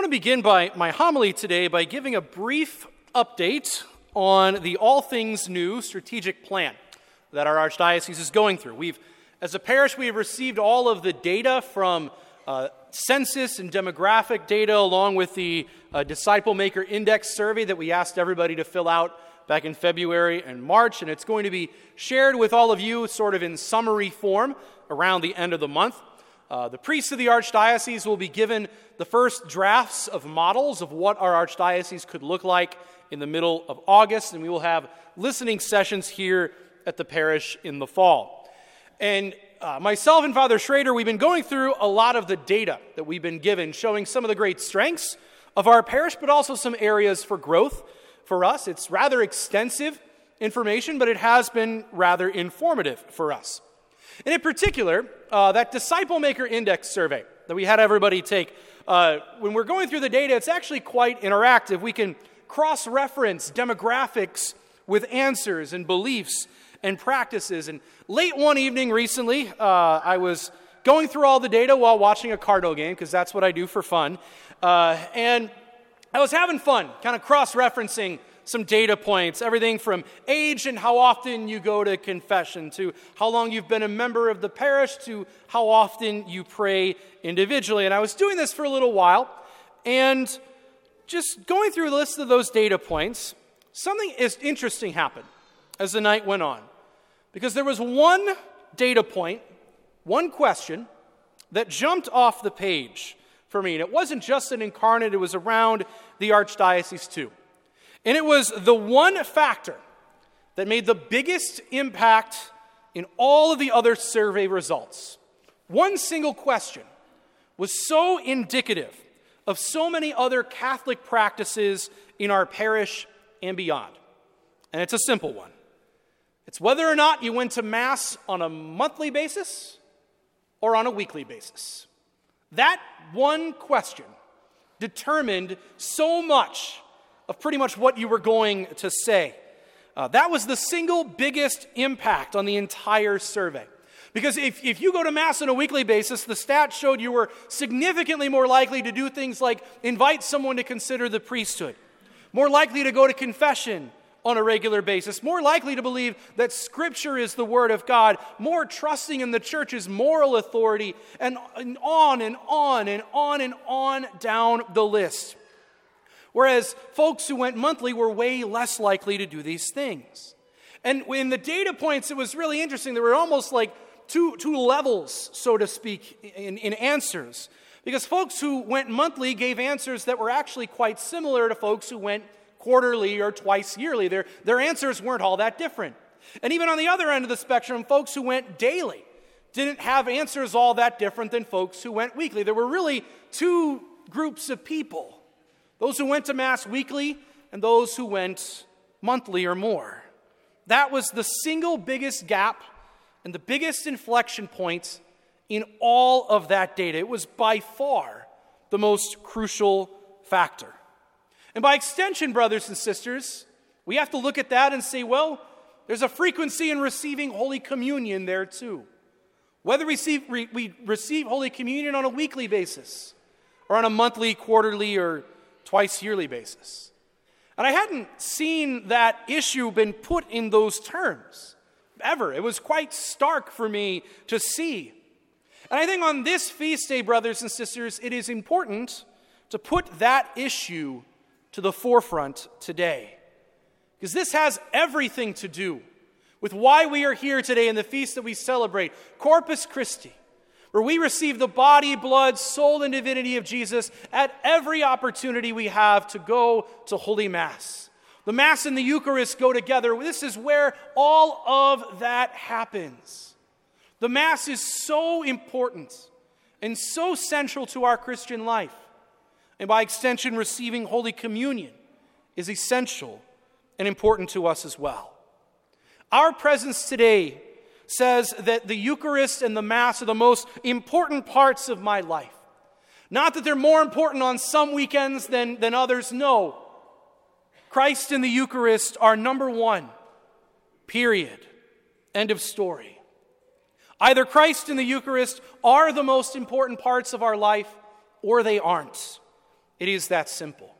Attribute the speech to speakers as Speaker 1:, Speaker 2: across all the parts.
Speaker 1: want to begin by my homily today by giving a brief update on the All Things New strategic plan that our archdiocese is going through. We've, as a parish, we have received all of the data from uh, census and demographic data, along with the uh, Disciple Maker Index survey that we asked everybody to fill out back in February and March, and it's going to be shared with all of you sort of in summary form around the end of the month. Uh, the priests of the archdiocese will be given the first drafts of models of what our archdiocese could look like in the middle of August, and we will have listening sessions here at the parish in the fall. And uh, myself and Father Schrader, we've been going through a lot of the data that we've been given, showing some of the great strengths of our parish, but also some areas for growth for us. It's rather extensive information, but it has been rather informative for us. And in particular, uh, that Disciple Maker Index survey that we had everybody take, uh, when we're going through the data, it's actually quite interactive. We can cross reference demographics with answers and beliefs and practices. And late one evening recently, uh, I was going through all the data while watching a Cardinal game, because that's what I do for fun. Uh, and I was having fun, kind of cross referencing some data points, everything from age and how often you go to confession, to how long you've been a member of the parish, to how often you pray individually. And I was doing this for a little while, and just going through a list of those data points, something is interesting happened as the night went on. Because there was one data point, one question that jumped off the page for me. And it wasn't just an incarnate, it was around the archdiocese too. And it was the one factor that made the biggest impact in all of the other survey results. One single question was so indicative of so many other Catholic practices in our parish and beyond. And it's a simple one it's whether or not you went to Mass on a monthly basis or on a weekly basis. That one question determined so much of pretty much what you were going to say. Uh, that was the single biggest impact on the entire survey. Because if, if you go to Mass on a weekly basis, the stats showed you were significantly more likely to do things like invite someone to consider the priesthood, more likely to go to confession on a regular basis, more likely to believe that Scripture is the Word of God, more trusting in the church's moral authority, and, and on and on and on and on down the list. Whereas folks who went monthly were way less likely to do these things. And in the data points, it was really interesting. There were almost like two, two levels, so to speak, in, in answers. Because folks who went monthly gave answers that were actually quite similar to folks who went quarterly or twice yearly. Their, their answers weren't all that different. And even on the other end of the spectrum, folks who went daily didn't have answers all that different than folks who went weekly. There were really two groups of people those who went to Mass weekly and those who went monthly or more. That was the single biggest gap and the biggest inflection point in all of that data. It was by far the most crucial factor. And by extension, brothers and sisters, we have to look at that and say, well, there's a frequency in receiving Holy Communion there too. Whether we receive, we receive Holy Communion on a weekly basis, or on a monthly, quarterly, or twice yearly basis. And I hadn't seen that issue been put in those terms ever. It was quite stark for me to see. And I think on this feast day, brothers and sisters, it is important to put that issue to the forefront today. Because this has everything to do with why we are here today in the feast that we celebrate Corpus Christi, where we receive the body, blood, soul, and divinity of Jesus at every opportunity we have to go to Holy Mass. The Mass and the Eucharist go together. This is where all of that happens. The Mass is so important and so central to our Christian life and by extension, receiving Holy Communion is essential and important to us as well. Our presence today says that the Eucharist and the Mass are the most important parts of my life. Not that they're more important on some weekends than, than others, no. Christ and the Eucharist are number one, period. End of story. Either Christ and the Eucharist are the most important parts of our life, or they aren't. It is that simple.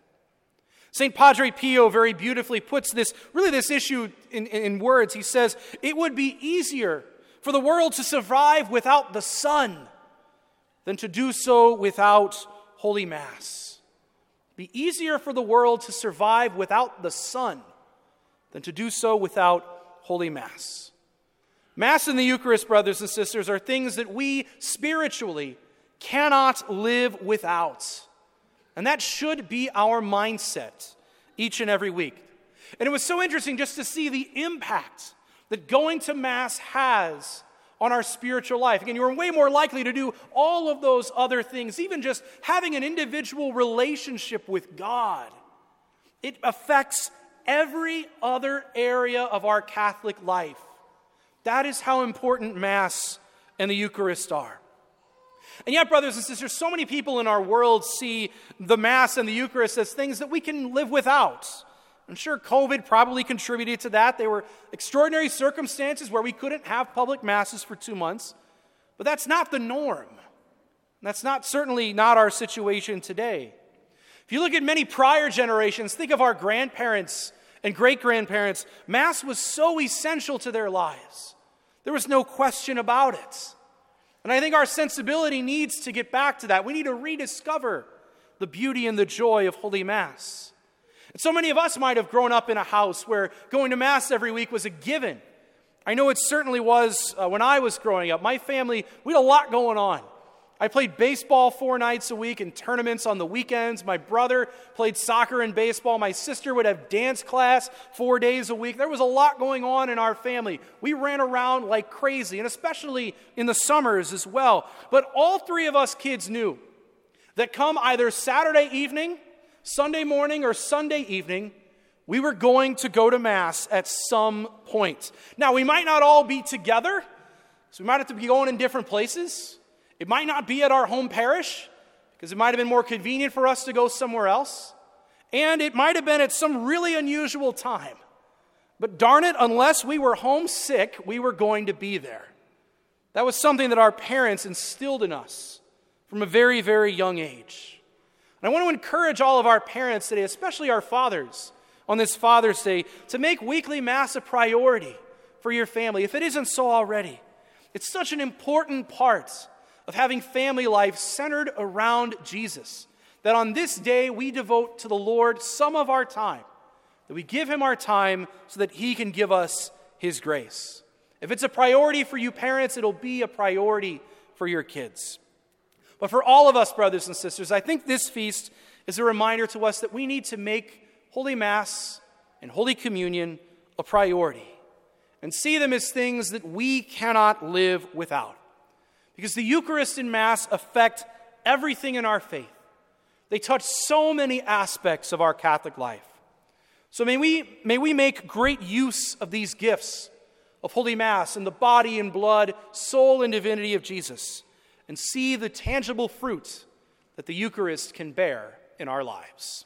Speaker 1: St. Padre Pio very beautifully puts this, really, this issue in, in, words. He says, It would be easier for the world to survive without the sun than to do so without Holy Mass. Be easier for the world to survive without the sun than to do so without Holy Mass. Mass and the Eucharist, brothers and sisters, are things that we spiritually cannot live without. And that should be our mindset each and every week. And it was so interesting just to see the impact that going to Mass has on our spiritual life. Again, you're way more likely to do all of those other things, even just having an individual relationship with God. It affects every other area of our Catholic life. That is how important Mass and the Eucharist are. And yet, brothers and sisters, so many people in our world see the Mass and the Eucharist as things that we can live without. I'm sure COVID probably contributed to that. There were extraordinary circumstances where we couldn't have public Masses for two months, but that's not the norm. That's not certainly not our situation today. If you look at many prior generations, think of our grandparents and great grandparents, Mass was so essential to their lives. There was no question about it. And I think our sensibility needs to get back to that. We need to rediscover the beauty and the joy of Holy Mass. And so many of us might have grown up in a house where going to Mass every week was a given. I know it certainly was uh, when I was growing up. My family, we had a lot going on. I played baseball four nights a week and tournaments on the weekends. My brother played soccer and baseball. My sister would have dance class four days a week. There was a lot going on in our family. We ran around like crazy, and especially in the summers as well. But all three of us kids knew that come either Saturday evening, Sunday morning, or Sunday evening, we were going to go to Mass at some point. Now, we might not all be together, so we might have to be going in different places. It might not be at our home parish because it might have been more convenient for us to go somewhere else. And it might have been at some really unusual time. But darn it, unless we were homesick, we were going to be there. That was something that our parents instilled in us from a very, very young age. And I want to encourage all of our parents today, especially our fathers, on this Father's Day, to make weekly Mass a priority for your family, if it isn't so already. It's such an important part of having family life centered around Jesus. That on this day we devote to the Lord some of our time, that we give Him our time so that He can give us His grace. If it's a priority for you parents, it'll be a priority for your kids. But for all of us, brothers and sisters, I think this feast is a reminder to us that we need to make Holy Mass and Holy Communion a priority and see them as things that we cannot live without. Because the Eucharist and Mass affect everything in our faith. They touch so many aspects of our Catholic life. So may we, may we make great use of these gifts of Holy Mass and the body and blood, soul and divinity of Jesus, and see the tangible fruit that the Eucharist can bear in our lives.